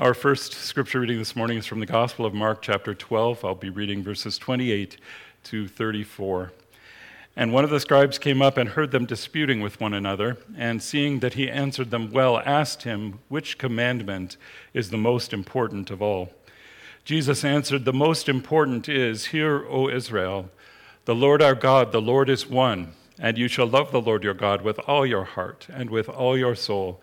Our first scripture reading this morning is from the Gospel of Mark, chapter 12. I'll be reading verses 28 to 34. And one of the scribes came up and heard them disputing with one another, and seeing that he answered them well, asked him, Which commandment is the most important of all? Jesus answered, The most important is, Hear, O Israel, the Lord our God, the Lord is one, and you shall love the Lord your God with all your heart, and with all your soul,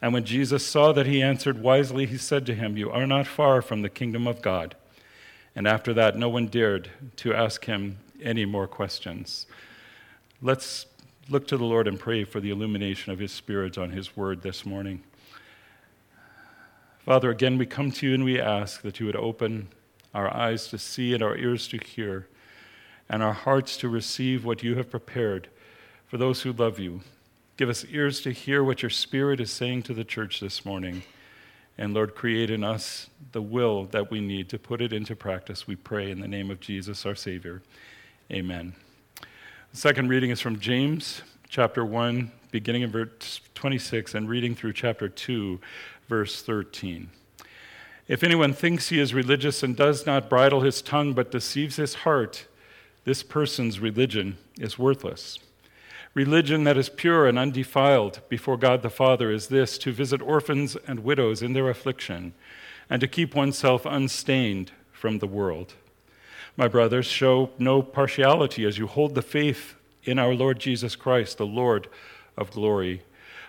And when Jesus saw that he answered wisely, he said to him, You are not far from the kingdom of God. And after that, no one dared to ask him any more questions. Let's look to the Lord and pray for the illumination of his Spirit on his word this morning. Father, again, we come to you and we ask that you would open our eyes to see and our ears to hear, and our hearts to receive what you have prepared for those who love you Give us ears to hear what your Spirit is saying to the church this morning. And Lord, create in us the will that we need to put it into practice, we pray in the name of Jesus, our Savior. Amen. The second reading is from James chapter 1, beginning in verse 26 and reading through chapter 2, verse 13. If anyone thinks he is religious and does not bridle his tongue but deceives his heart, this person's religion is worthless. Religion that is pure and undefiled before God the Father is this to visit orphans and widows in their affliction, and to keep oneself unstained from the world. My brothers, show no partiality as you hold the faith in our Lord Jesus Christ, the Lord of glory.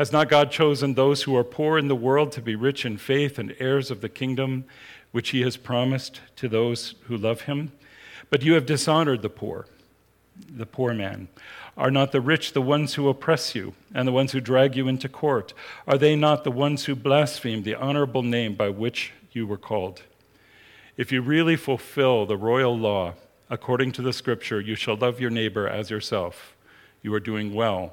Has not God chosen those who are poor in the world to be rich in faith and heirs of the kingdom which he has promised to those who love him? But you have dishonored the poor, the poor man. Are not the rich the ones who oppress you and the ones who drag you into court? Are they not the ones who blaspheme the honorable name by which you were called? If you really fulfill the royal law according to the scripture, you shall love your neighbor as yourself, you are doing well.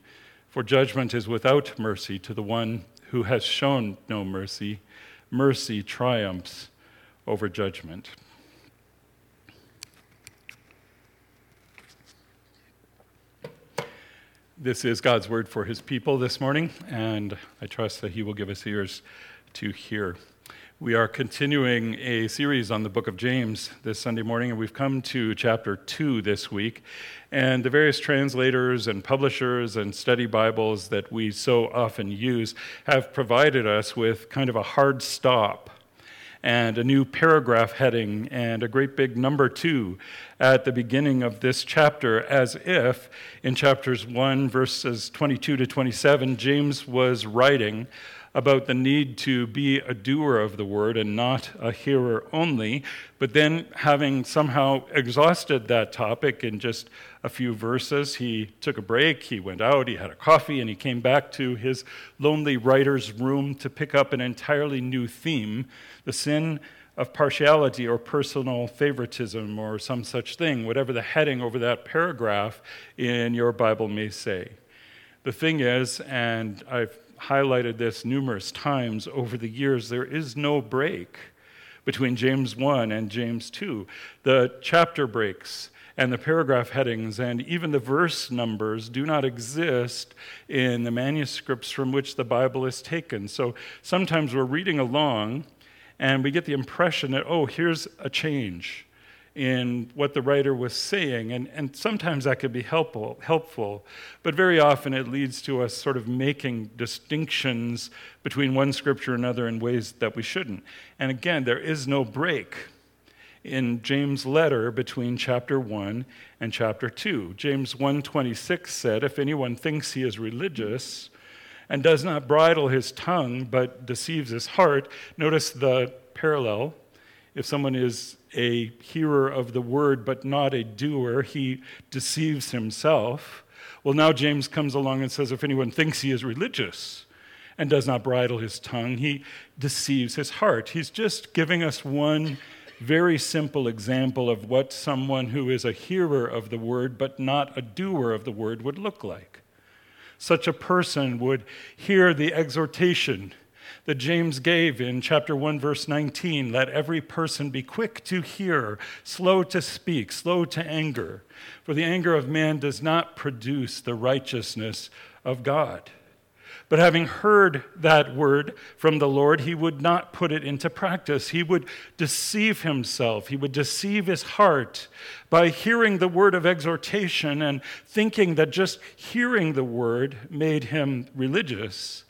for judgment is without mercy to the one who has shown no mercy. Mercy triumphs over judgment. This is God's word for his people this morning, and I trust that he will give us ears to hear. We are continuing a series on the book of James this Sunday morning, and we've come to chapter 2 this week. And the various translators and publishers and study Bibles that we so often use have provided us with kind of a hard stop and a new paragraph heading and a great big number two at the beginning of this chapter, as if in chapters 1, verses 22 to 27, James was writing about the need to be a doer of the word and not a hearer only. But then, having somehow exhausted that topic in just a few verses, he took a break, he went out, he had a coffee, and he came back to his lonely writer's room to pick up an entirely new theme the sin of partiality or personal favoritism or some such thing, whatever the heading over that paragraph in your Bible may say. The thing is, and I've highlighted this numerous times over the years, there is no break between James 1 and James 2. The chapter breaks and the paragraph headings and even the verse numbers do not exist in the manuscripts from which the Bible is taken. So sometimes we're reading along and we get the impression that, oh, here's a change in what the writer was saying. And, and sometimes that could be helpful, helpful, but very often it leads to us sort of making distinctions between one scripture and another in ways that we shouldn't. And again, there is no break in James' letter between chapter 1 and chapter 2. James 1:26 said, "If anyone thinks he is religious and does not bridle his tongue but deceives his heart, notice the parallel. If someone is a hearer of the word but not a doer, he deceives himself." Well, now James comes along and says, "If anyone thinks he is religious, and does not bridle his tongue, he deceives his heart. He's just giving us one very simple example of what someone who is a hearer of the word but not a doer of the word would look like. Such a person would hear the exhortation that James gave in chapter 1, verse 19 let every person be quick to hear, slow to speak, slow to anger, for the anger of man does not produce the righteousness of God. But having heard that word from the Lord, he would not put it into practice. He would deceive himself. He would deceive his heart by hearing the word of exhortation and thinking that just hearing the word made him religious,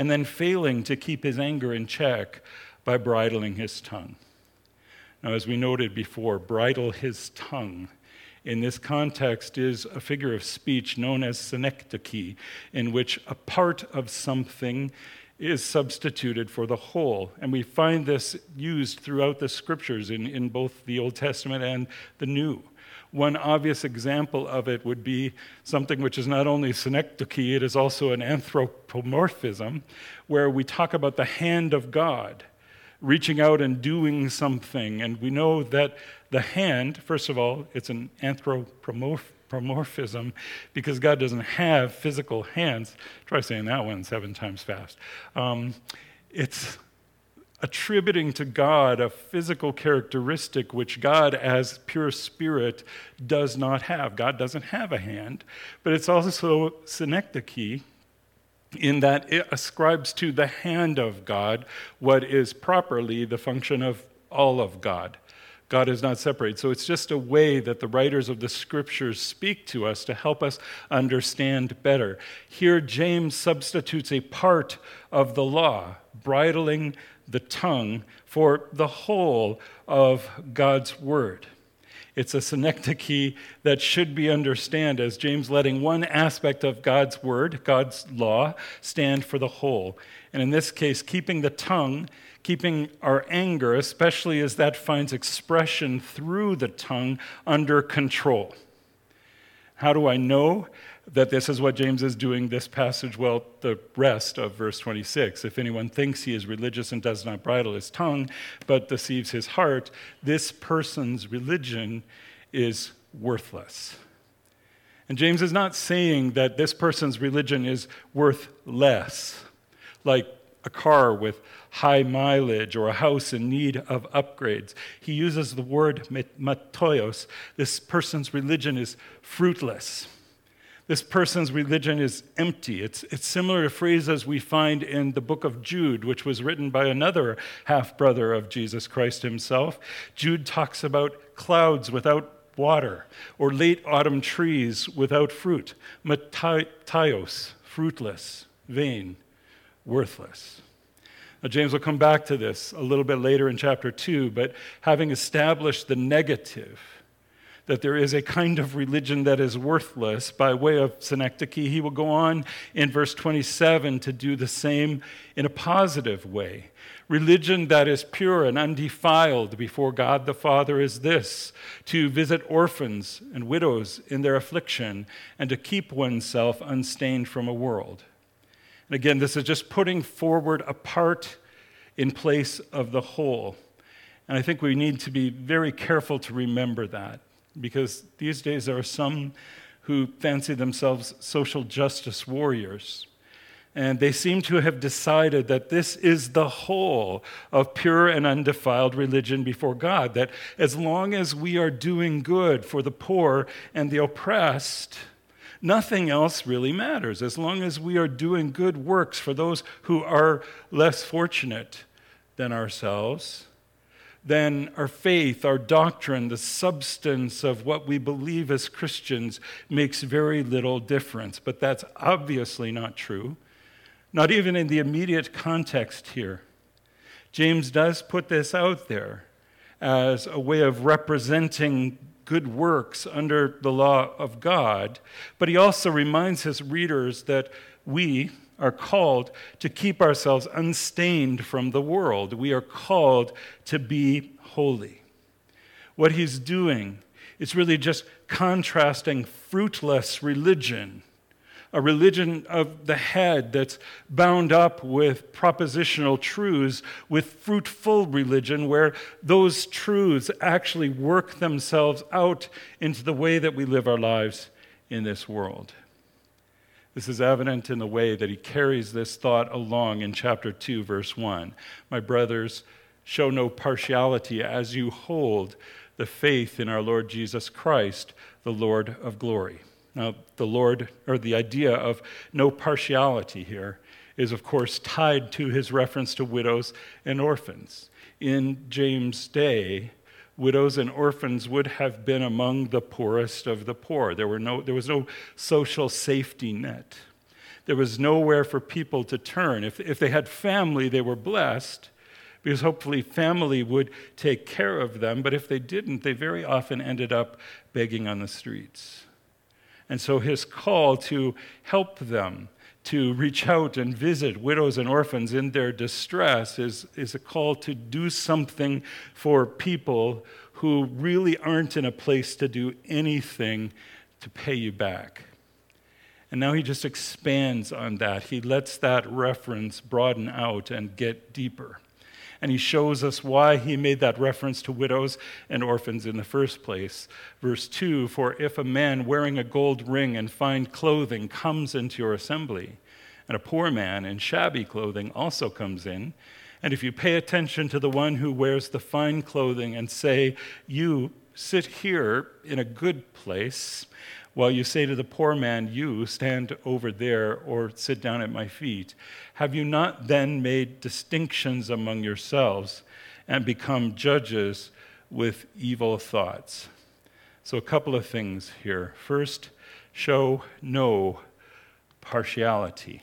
and then failing to keep his anger in check by bridling his tongue. Now, as we noted before, bridle his tongue in this context is a figure of speech known as synecdoche, in which a part of something is substituted for the whole. And we find this used throughout the scriptures in, in both the Old Testament and the New. One obvious example of it would be something which is not only synecdoche, it is also an anthropomorphism, where we talk about the hand of God reaching out and doing something. And we know that the hand, first of all, it's an anthropomorphism because God doesn't have physical hands. Try saying that one seven times fast. Um, it's attributing to God a physical characteristic which God, as pure spirit, does not have. God doesn't have a hand, but it's also synecdoche in that it ascribes to the hand of God what is properly the function of all of God. God is not separate. So it's just a way that the writers of the scriptures speak to us to help us understand better. Here, James substitutes a part of the law, bridling the tongue, for the whole of God's word. It's a synecdoche that should be understood as James letting one aspect of God's word, God's law, stand for the whole. And in this case, keeping the tongue, keeping our anger, especially as that finds expression through the tongue, under control. How do I know? that this is what James is doing this passage, well, the rest of verse 26. If anyone thinks he is religious and does not bridle his tongue, but deceives his heart, this person's religion is worthless. And James is not saying that this person's religion is worth less, like a car with high mileage or a house in need of upgrades. He uses the word mataios. This person's religion is fruitless this person's religion is empty. It's, it's similar to phrases we find in the book of Jude, which was written by another half brother of Jesus Christ himself. Jude talks about clouds without water, or late autumn trees without fruit. Mataios, fruitless, vain, worthless. Now, James will come back to this a little bit later in chapter 2, but having established the negative, that there is a kind of religion that is worthless by way of synecdoche. He will go on in verse 27 to do the same in a positive way. Religion that is pure and undefiled before God the Father is this to visit orphans and widows in their affliction and to keep oneself unstained from a world. And again, this is just putting forward a part in place of the whole. And I think we need to be very careful to remember that because these days there are some who fancy themselves social justice warriors. And they seem to have decided that this is the whole of pure and undefiled religion before God. That as long as we are doing good for the poor and the oppressed, nothing else really matters. As long as we are doing good works for those who are less fortunate than ourselves, then our faith, our doctrine, the substance of what we believe as Christians makes very little difference. But that's obviously not true not even in the immediate context here. James does put this out there as a way of representing good works under the law of God, but he also reminds his readers that we are called to keep ourselves unstained from the world. We are called to be holy. What he's doing is really just contrasting fruitless religion a religion of the head that's bound up with propositional truths, with fruitful religion, where those truths actually work themselves out into the way that we live our lives in this world. This is evident in the way that he carries this thought along in chapter 2, verse 1. My brothers, show no partiality as you hold the faith in our Lord Jesus Christ, the Lord of glory. Now, the Lord, or the idea of no partiality here, is of course tied to his reference to widows and orphans. In James' day, widows and orphans would have been among the poorest of the poor. There, were no, there was no social safety net. There was nowhere for people to turn. If, if they had family, they were blessed because hopefully family would take care of them. But if they didn't, they very often ended up begging on the streets. And so his call to help them, to reach out and visit widows and orphans in their distress, is, is a call to do something for people who really aren't in a place to do anything to pay you back. And now he just expands on that. He lets that reference broaden out and get deeper and he shows us why he made that reference to widows and orphans in the first place. Verse 2 For if a man wearing a gold ring and fine clothing comes into your assembly, and a poor man in shabby clothing also comes in, and if you pay attention to the one who wears the fine clothing and say, You sit here in a good place, while you say to the poor man, You stand over there or sit down at my feet, have you not then made distinctions among yourselves and become judges with evil thoughts? So, a couple of things here. First, show no partiality.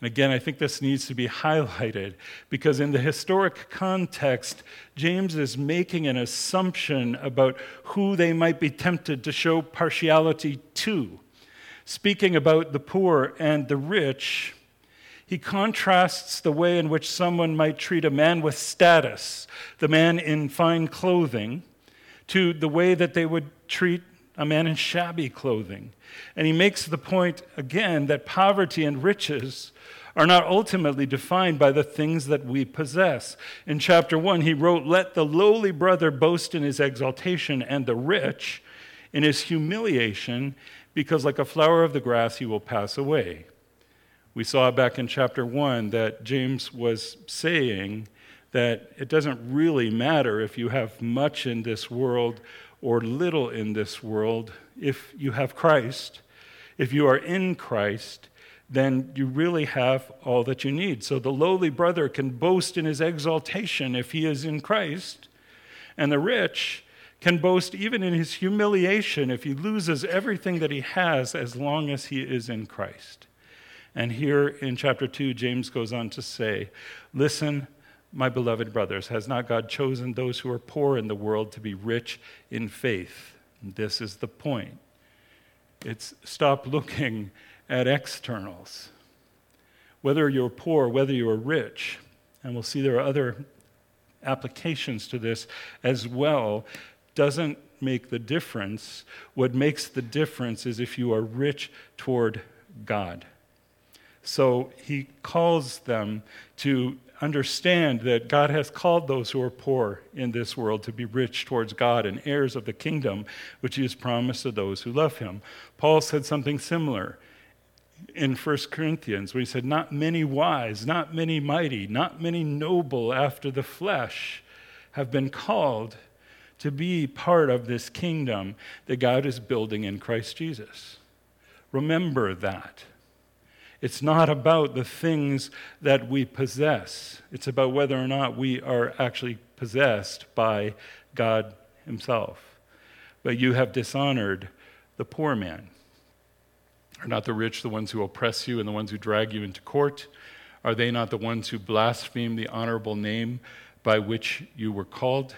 And again, I think this needs to be highlighted because in the historic context, James is making an assumption about who they might be tempted to show partiality to. Speaking about the poor and the rich, he contrasts the way in which someone might treat a man with status, the man in fine clothing, to the way that they would treat a man in shabby clothing. And he makes the point again that poverty and riches are not ultimately defined by the things that we possess. In chapter 1, he wrote, Let the lowly brother boast in his exaltation, and the rich in his humiliation, because like a flower of the grass he will pass away. We saw back in chapter 1 that James was saying that it doesn't really matter if you have much in this world or little in this world if you have Christ. If you are in Christ, then you really have all that you need. So the lowly brother can boast in his exaltation if he is in Christ, and the rich can boast even in his humiliation if he loses everything that he has as long as he is in Christ. And here in chapter 2, James goes on to say, Listen, my beloved brothers, has not God chosen those who are poor in the world to be rich in faith? This is the point. It's stop looking at externals. Whether you're poor, whether you're rich, and we'll see there are other applications to this as well, doesn't make the difference. What makes the difference is if you are rich toward God. So he calls them to understand that God has called those who are poor in this world to be rich towards God and heirs of the kingdom, which he has promised to those who love him. Paul said something similar in 1 Corinthians where he said, Not many wise, not many mighty, not many noble after the flesh have been called to be part of this kingdom that God is building in Christ Jesus. Remember that. It's not about the things that we possess, it's about whether or not we are actually possessed by God Himself. But you have dishonored the poor man. Are not the rich the ones who oppress you and the ones who drag you into court? Are they not the ones who blaspheme the honorable name by which you were called?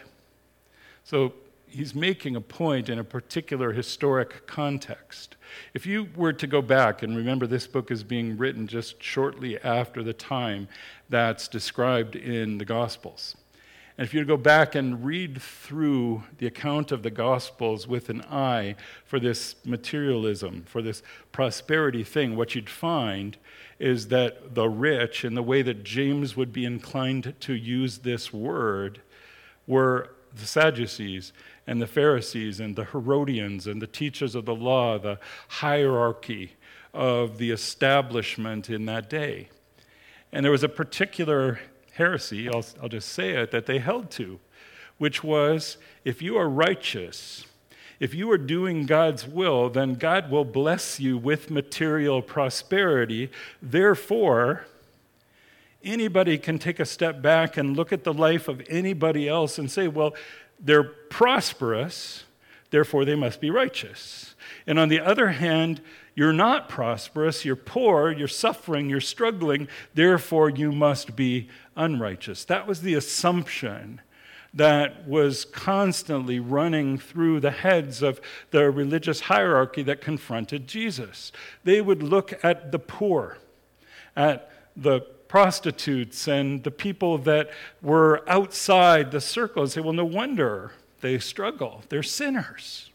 So he's making a point in a particular historic context. If you were to go back and remember this book is being written just shortly after the time that's described in the Gospels. And if you go back and read through the account of the Gospels with an eye for this materialism, for this prosperity thing, what you'd find is that the rich, in the way that James would be inclined to use this word, were the Sadducees and the Pharisees and the Herodians and the teachers of the law, the hierarchy of the establishment in that day. And there was a particular heresy, I'll, I'll just say it, that they held to, which was if you are righteous, if you are doing God's will, then God will bless you with material prosperity. Therefore, anybody can take a step back and look at the life of anybody else and say, well, they're prosperous, therefore they must be righteous. And on the other hand, you're not prosperous, you're poor, you're suffering, you're struggling, therefore you must be unrighteous. That was the assumption that was constantly running through the heads of the religious hierarchy that confronted Jesus. They would look at the poor, at the prostitutes and the people that were outside the circle and say, well, no wonder they struggle. They're sinners.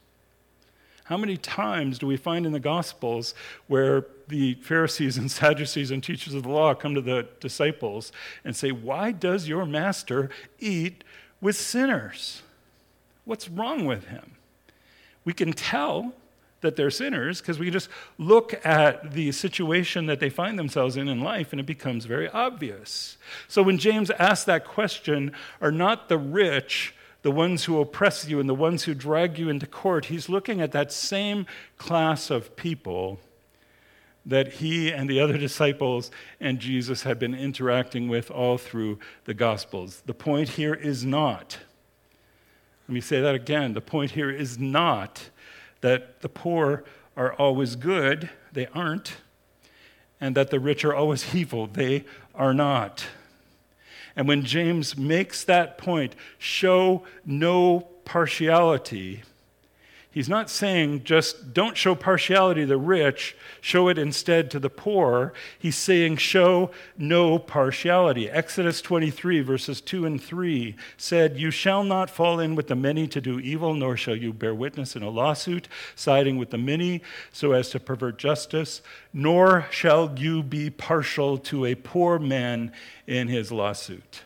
How many times do we find in the Gospels where the Pharisees and Sadducees and teachers of the law come to the disciples and say, Why does your master eat with sinners? What's wrong with him? We can tell that they're sinners because we just look at the situation that they find themselves in in life and it becomes very obvious. So when James asks that question, are not the rich the ones who oppress you and the ones who drag you into court, he's looking at that same class of people that he and the other disciples and Jesus had been interacting with all through the Gospels. The point here is not, let me say that again, the point here is not that the poor are always good, they aren't, and that the rich are always evil, they are not. And when James makes that point, show no partiality, He's not saying just don't show partiality to the rich, show it instead to the poor. He's saying show no partiality. Exodus 23, verses 2 and 3 said, You shall not fall in with the many to do evil, nor shall you bear witness in a lawsuit, siding with the many so as to pervert justice, nor shall you be partial to a poor man in his lawsuit.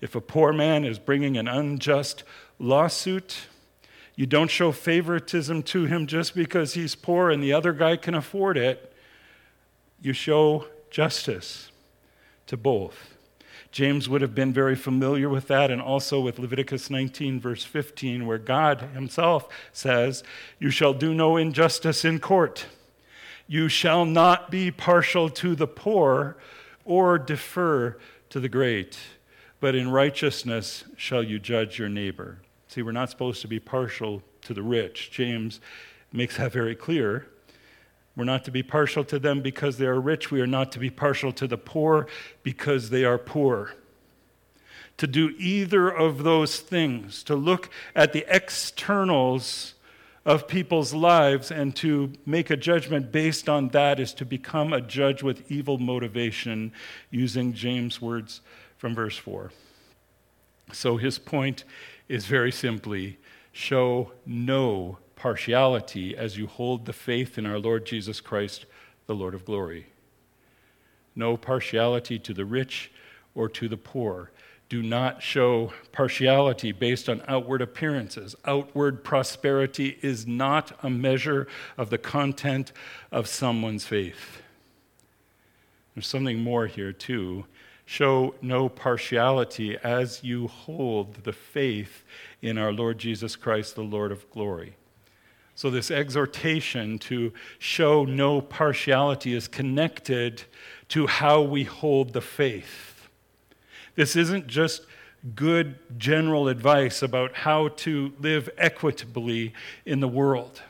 If a poor man is bringing an unjust lawsuit, you don't show favoritism to him just because he's poor and the other guy can afford it. You show justice to both. James would have been very familiar with that and also with Leviticus 19, verse 15, where God himself says, You shall do no injustice in court. You shall not be partial to the poor or defer to the great, but in righteousness shall you judge your neighbor. See, we're not supposed to be partial to the rich. James makes that very clear. We're not to be partial to them because they are rich. We are not to be partial to the poor because they are poor. To do either of those things, to look at the externals of people's lives and to make a judgment based on that, is to become a judge with evil motivation, using James' words from verse 4. So his point is very simply show no partiality as you hold the faith in our Lord Jesus Christ, the Lord of glory. No partiality to the rich or to the poor. do not show partiality based on outward appearances. Outward prosperity is not a measure of the content of someone's faith. There's something more here, too. Show no partiality as you hold the faith in our Lord Jesus Christ, the Lord of glory. So, this exhortation to show no partiality is connected to how we hold the faith. This isn't just good general advice about how to live equitably in the world.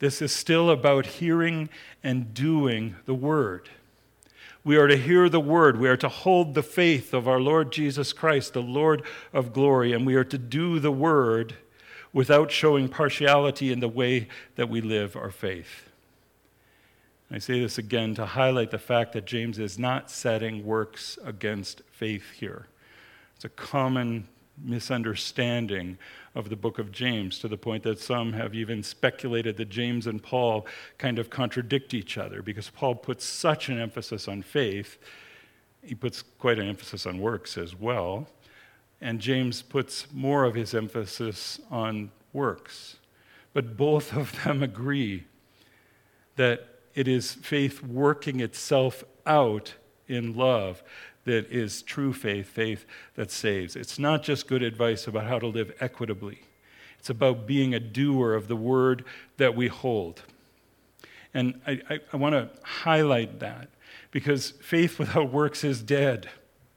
This is still about hearing and doing the word. We are to hear the word. We are to hold the faith of our Lord Jesus Christ, the Lord of glory, and we are to do the word without showing partiality in the way that we live our faith. I say this again to highlight the fact that James is not setting works against faith here. It's a common misunderstanding of the book of James to the point that some have even speculated that James and Paul kind of contradict each other because Paul puts such an emphasis on faith. He puts quite an emphasis on works as well. And James puts more of his emphasis on works. But both of them agree that it is faith working itself out in love that is true faith, faith that saves. It's not just good advice about how to live equitably, it's about being a doer of the word that we hold. And I, I, I want to highlight that because faith without works is dead.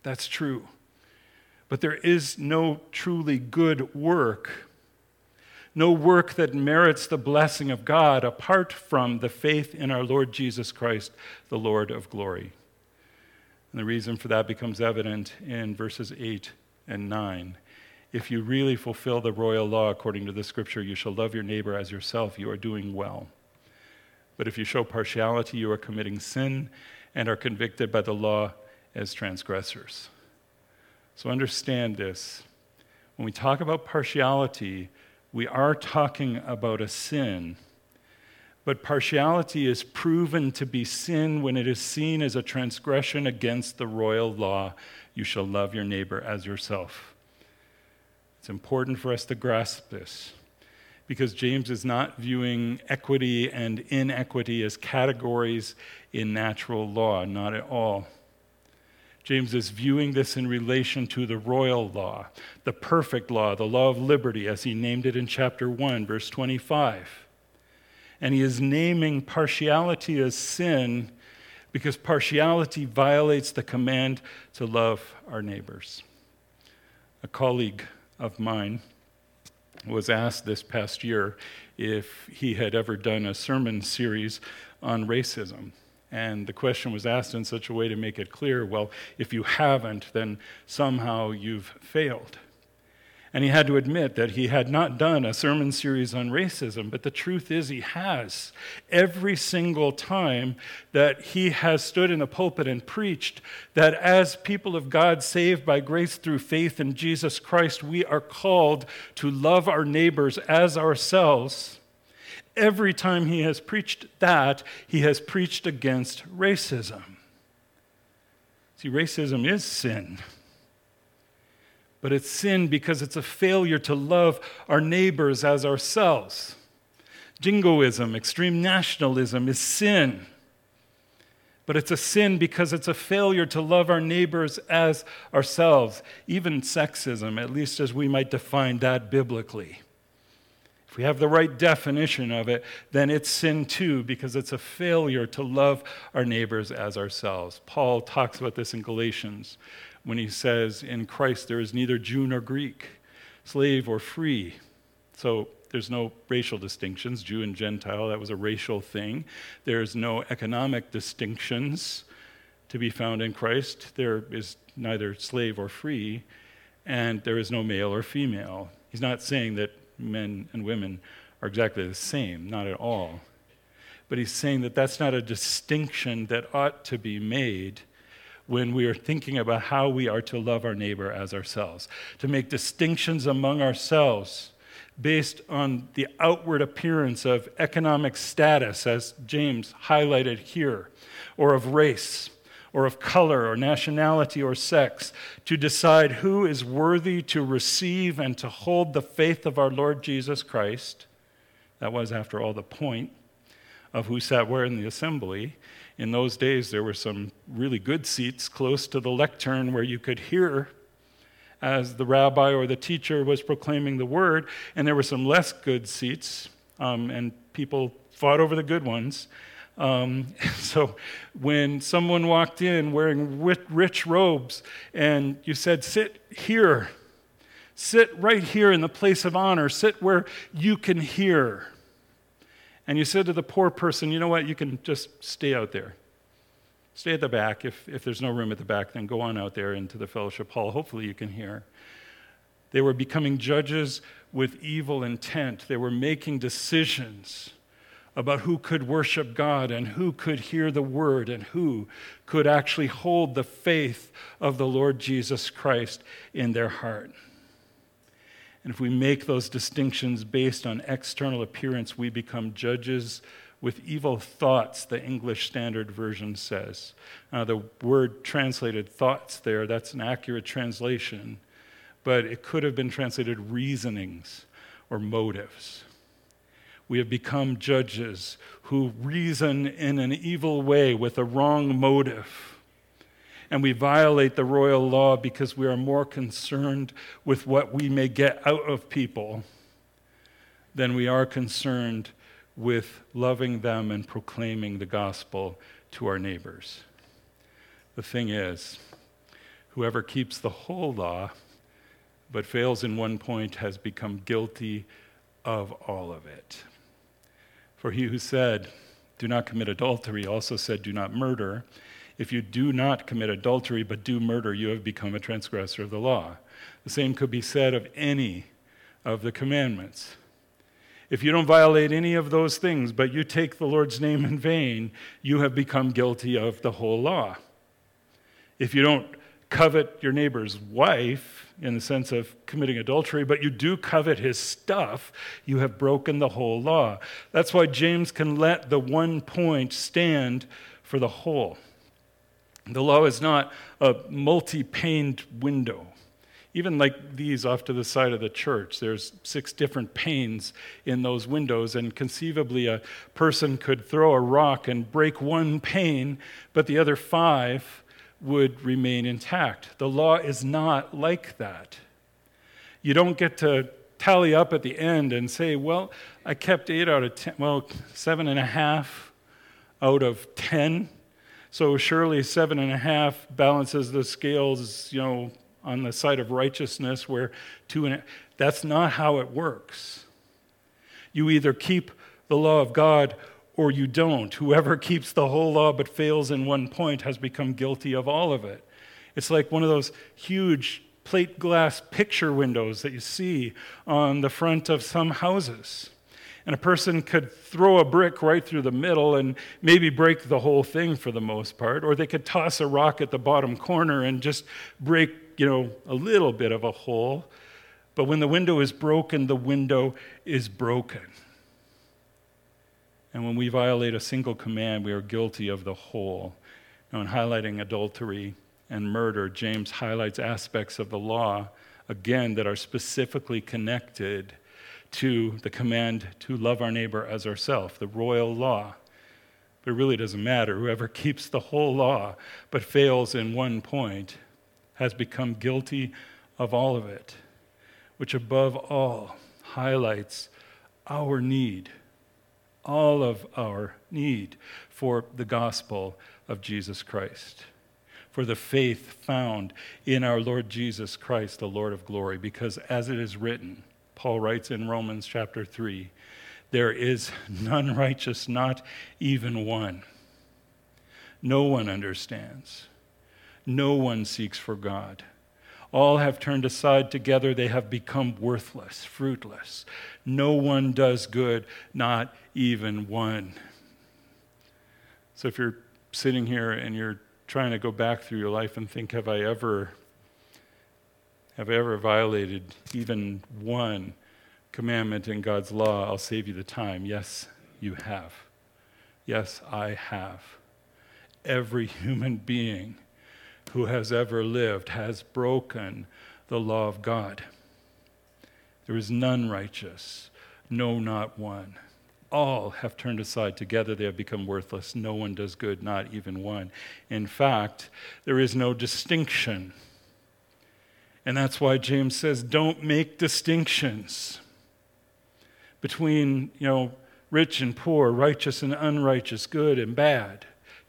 That's true. But there is no truly good work, no work that merits the blessing of God apart from the faith in our Lord Jesus Christ, the Lord of glory. And the reason for that becomes evident in verses 8 and 9. If you really fulfill the royal law according to the scripture, you shall love your neighbor as yourself, you are doing well. But if you show partiality, you are committing sin and are convicted by the law as transgressors. So understand this. When we talk about partiality, we are talking about a sin but partiality is proven to be sin when it is seen as a transgression against the royal law you shall love your neighbor as yourself. It's important for us to grasp this because James is not viewing equity and inequity as categories in natural law, not at all. James is viewing this in relation to the royal law, the perfect law, the law of liberty, as he named it in chapter 1, verse 25 and he is naming partiality as sin because partiality violates the command to love our neighbors. A colleague of mine was asked this past year if he had ever done a sermon series on racism. And the question was asked in such a way to make it clear well, if you haven't, then somehow you've failed. And he had to admit that he had not done a sermon series on racism, but the truth is he has. Every single time that he has stood in the pulpit and preached that as people of God saved by grace through faith in Jesus Christ, we are called to love our neighbors as ourselves. Every time he has preached that, he has preached against racism. See, racism is sin but it's sin because it's a failure to love our neighbors as ourselves. Jingoism, extreme nationalism, is sin. But it's a sin because it's a failure to love our neighbors as ourselves. Even sexism, at least as we might define that biblically. If we have the right definition of it, then it's sin too, because it's a failure to love our neighbors as ourselves. Paul talks about this in Galatians when he says, In Christ there is neither Jew nor Greek, slave or free. So there's no racial distinctions, Jew and Gentile, that was a racial thing. There's no economic distinctions to be found in Christ. There is neither slave or free, and there is no male or female. He's not saying that men and women are exactly the same, not at all. But he's saying that that's not a distinction that ought to be made when we are thinking about how we are to love our neighbor as ourselves, to make distinctions among ourselves based on the outward appearance of economic status, as James highlighted here, or of race, or of color or nationality or sex to decide who is worthy to receive and to hold the faith of our Lord Jesus Christ. That was, after all, the point of who sat where in the assembly. In those days, there were some really good seats close to the lectern where you could hear as the rabbi or the teacher was proclaiming the word, and there were some less good seats, um, and people fought over the good ones. Um, so when someone walked in wearing rich robes and you said, Sit here, sit right here in the place of honor, sit where you can hear. And you said to the poor person, You know what? You can just stay out there. Stay at the back. If, if there's no room at the back, then go on out there into the fellowship hall. Hopefully, you can hear. They were becoming judges with evil intent. They were making decisions about who could worship God and who could hear the word and who could actually hold the faith of the Lord Jesus Christ in their heart. And if we make those distinctions based on external appearance, we become judges with evil thoughts, the English Standard Version says. Uh, the word translated thoughts there, that's an accurate translation, but it could have been translated reasonings or motives. We have become judges who reason in an evil way with a wrong motive. And we violate the royal law because we are more concerned with what we may get out of people than we are concerned with loving them and proclaiming the gospel to our neighbors. The thing is, whoever keeps the whole law but fails in one point has become guilty of all of it. For he who said, Do not commit adultery, also said, Do not murder. If you do not commit adultery but do murder, you have become a transgressor of the law. The same could be said of any of the commandments. If you don't violate any of those things, but you take the Lord's name in vain, you have become guilty of the whole law. If you don't covet your neighbor's wife in the sense of committing adultery, but you do covet his stuff, you have broken the whole law. That's why James can let the one point stand for the whole. The law is not a multi paned window even like these off to the side of the church, there's six different panes in those windows, and conceivably a person could throw a rock and break one pane, but the other five would remain intact. The law is not like that. You don't get to tally up at the end and say, well, I kept eight out of ten, well, seven and a half out of ten. So surely seven and a half balances the scales, you know, on the side of righteousness where two and that's not how it works. You either keep the law of God or you don't. Whoever keeps the whole law but fails in one point has become guilty of all of it. It's like one of those huge plate glass picture windows that you see on the front of some houses. And a person could throw a brick right through the middle and maybe break the whole thing for the most part, or they could toss a rock at the bottom corner and just break you know, a little bit of a hole. But when the window is broken, the window is broken. And when we violate a single command, we are guilty of the whole. Now, in highlighting adultery and murder, James highlights aspects of the law, again, that are specifically connected to the command to love our neighbor as ourselves, the royal law. But it really doesn't matter. Whoever keeps the whole law but fails in one point has become guilty of all of it, which above all highlights our need, all of our need for the gospel of Jesus Christ, for the faith found in our Lord Jesus Christ, the Lord of glory, because as it is written, Paul writes in Romans chapter 3, there is none righteous, not even one. No one understands. No one seeks for God. All have turned aside together. They have become worthless, fruitless. No one does good, not even one. So if you're sitting here and you're trying to go back through your life and think, have I ever have I ever violated even one commandment in God's law? I'll save you the time. Yes, you have. Yes, I have every human being who has ever lived has broken the law of God. There is none righteous, no, not one. All have turned aside. Together they have become worthless. No one does good, not even one. In fact, there is no distinction. And that's why James says, don't make distinctions between, you know, rich and poor, righteous and unrighteous, good and bad.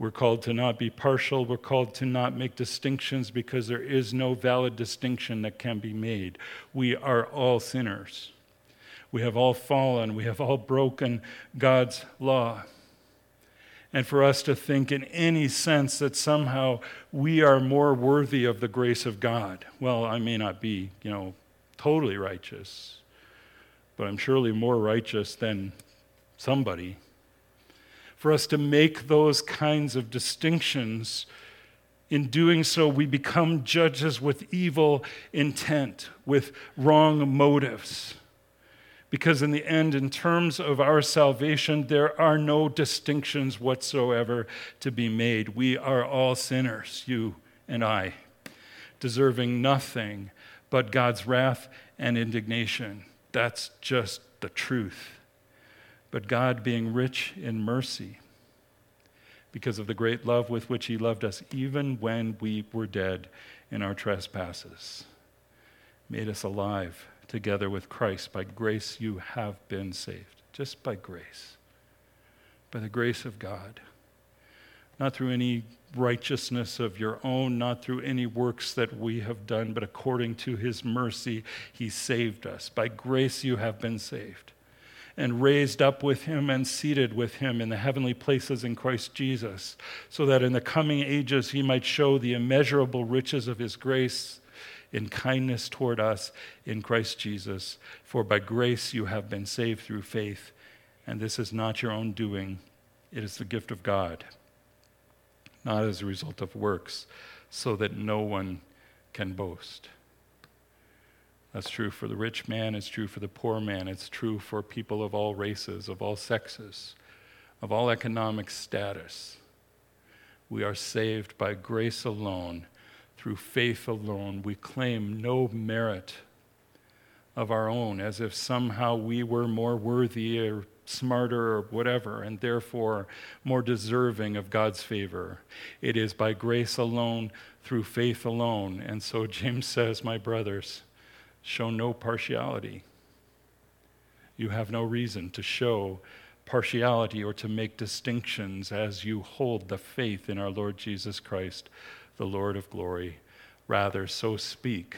We're called to not be partial. We're called to not make distinctions because there is no valid distinction that can be made. We are all sinners. We have all fallen. We have all broken God's law and for us to think in any sense that somehow we are more worthy of the grace of God. Well, I may not be, you know, totally righteous, but I'm surely more righteous than somebody. For us to make those kinds of distinctions, in doing so, we become judges with evil intent, with wrong motives. Because in the end, in terms of our salvation, there are no distinctions whatsoever to be made. We are all sinners, you and I, deserving nothing but God's wrath and indignation. That's just the truth. But God, being rich in mercy, because of the great love with which He loved us, even when we were dead in our trespasses, made us alive together with Christ. By grace you have been saved. Just by grace. By the grace of God. Not through any righteousness of your own, not through any works that we have done, but according to his mercy, he saved us. By grace you have been saved and raised up with him and seated with him in the heavenly places in Christ Jesus, so that in the coming ages he might show the immeasurable riches of his grace in kindness toward us in Christ Jesus. For by grace you have been saved through faith, and this is not your own doing, it is the gift of God, not as a result of works, so that no one can boast. That's true for the rich man, it's true for the poor man, it's true for people of all races, of all sexes, of all economic status. We are saved by grace alone through faith alone. We claim no merit of our own, as if somehow we were more worthy or smarter or whatever, and therefore more deserving of God's favor. It is by grace alone, through faith alone. And so James says, My brothers, show no partiality. You have no reason to show partiality or to make distinctions as you hold the faith in our Lord Jesus Christ the Lord of glory. Rather, so speak,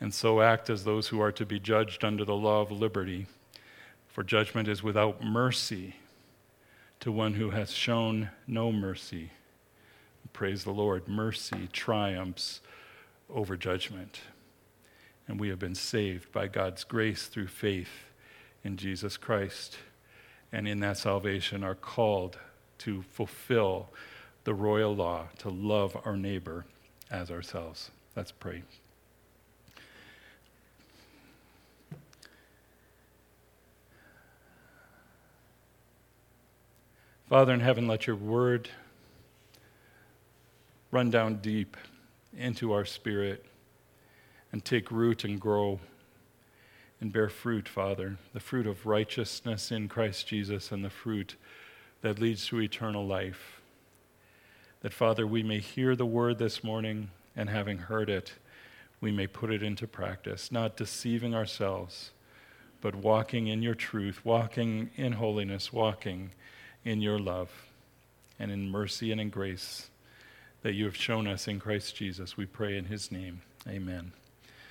and so act as those who are to be judged under the law of liberty. For judgment is without mercy to one who has shown no mercy. Praise the Lord. Mercy triumphs over judgment. And we have been saved by God's grace through faith in Jesus Christ. And in that salvation are called to fulfill the royal law to love our neighbor as ourselves. Let's pray. Father in heaven, let your word run down deep into our spirit and take root and grow and bear fruit, Father, the fruit of righteousness in Christ Jesus and the fruit that leads to eternal life that, Father, we may hear the word this morning, and having heard it, we may put it into practice, not deceiving ourselves, but walking in your truth, walking in holiness, walking in your love, and in mercy and in grace that you have shown us in Christ Jesus. We pray in his name. Amen.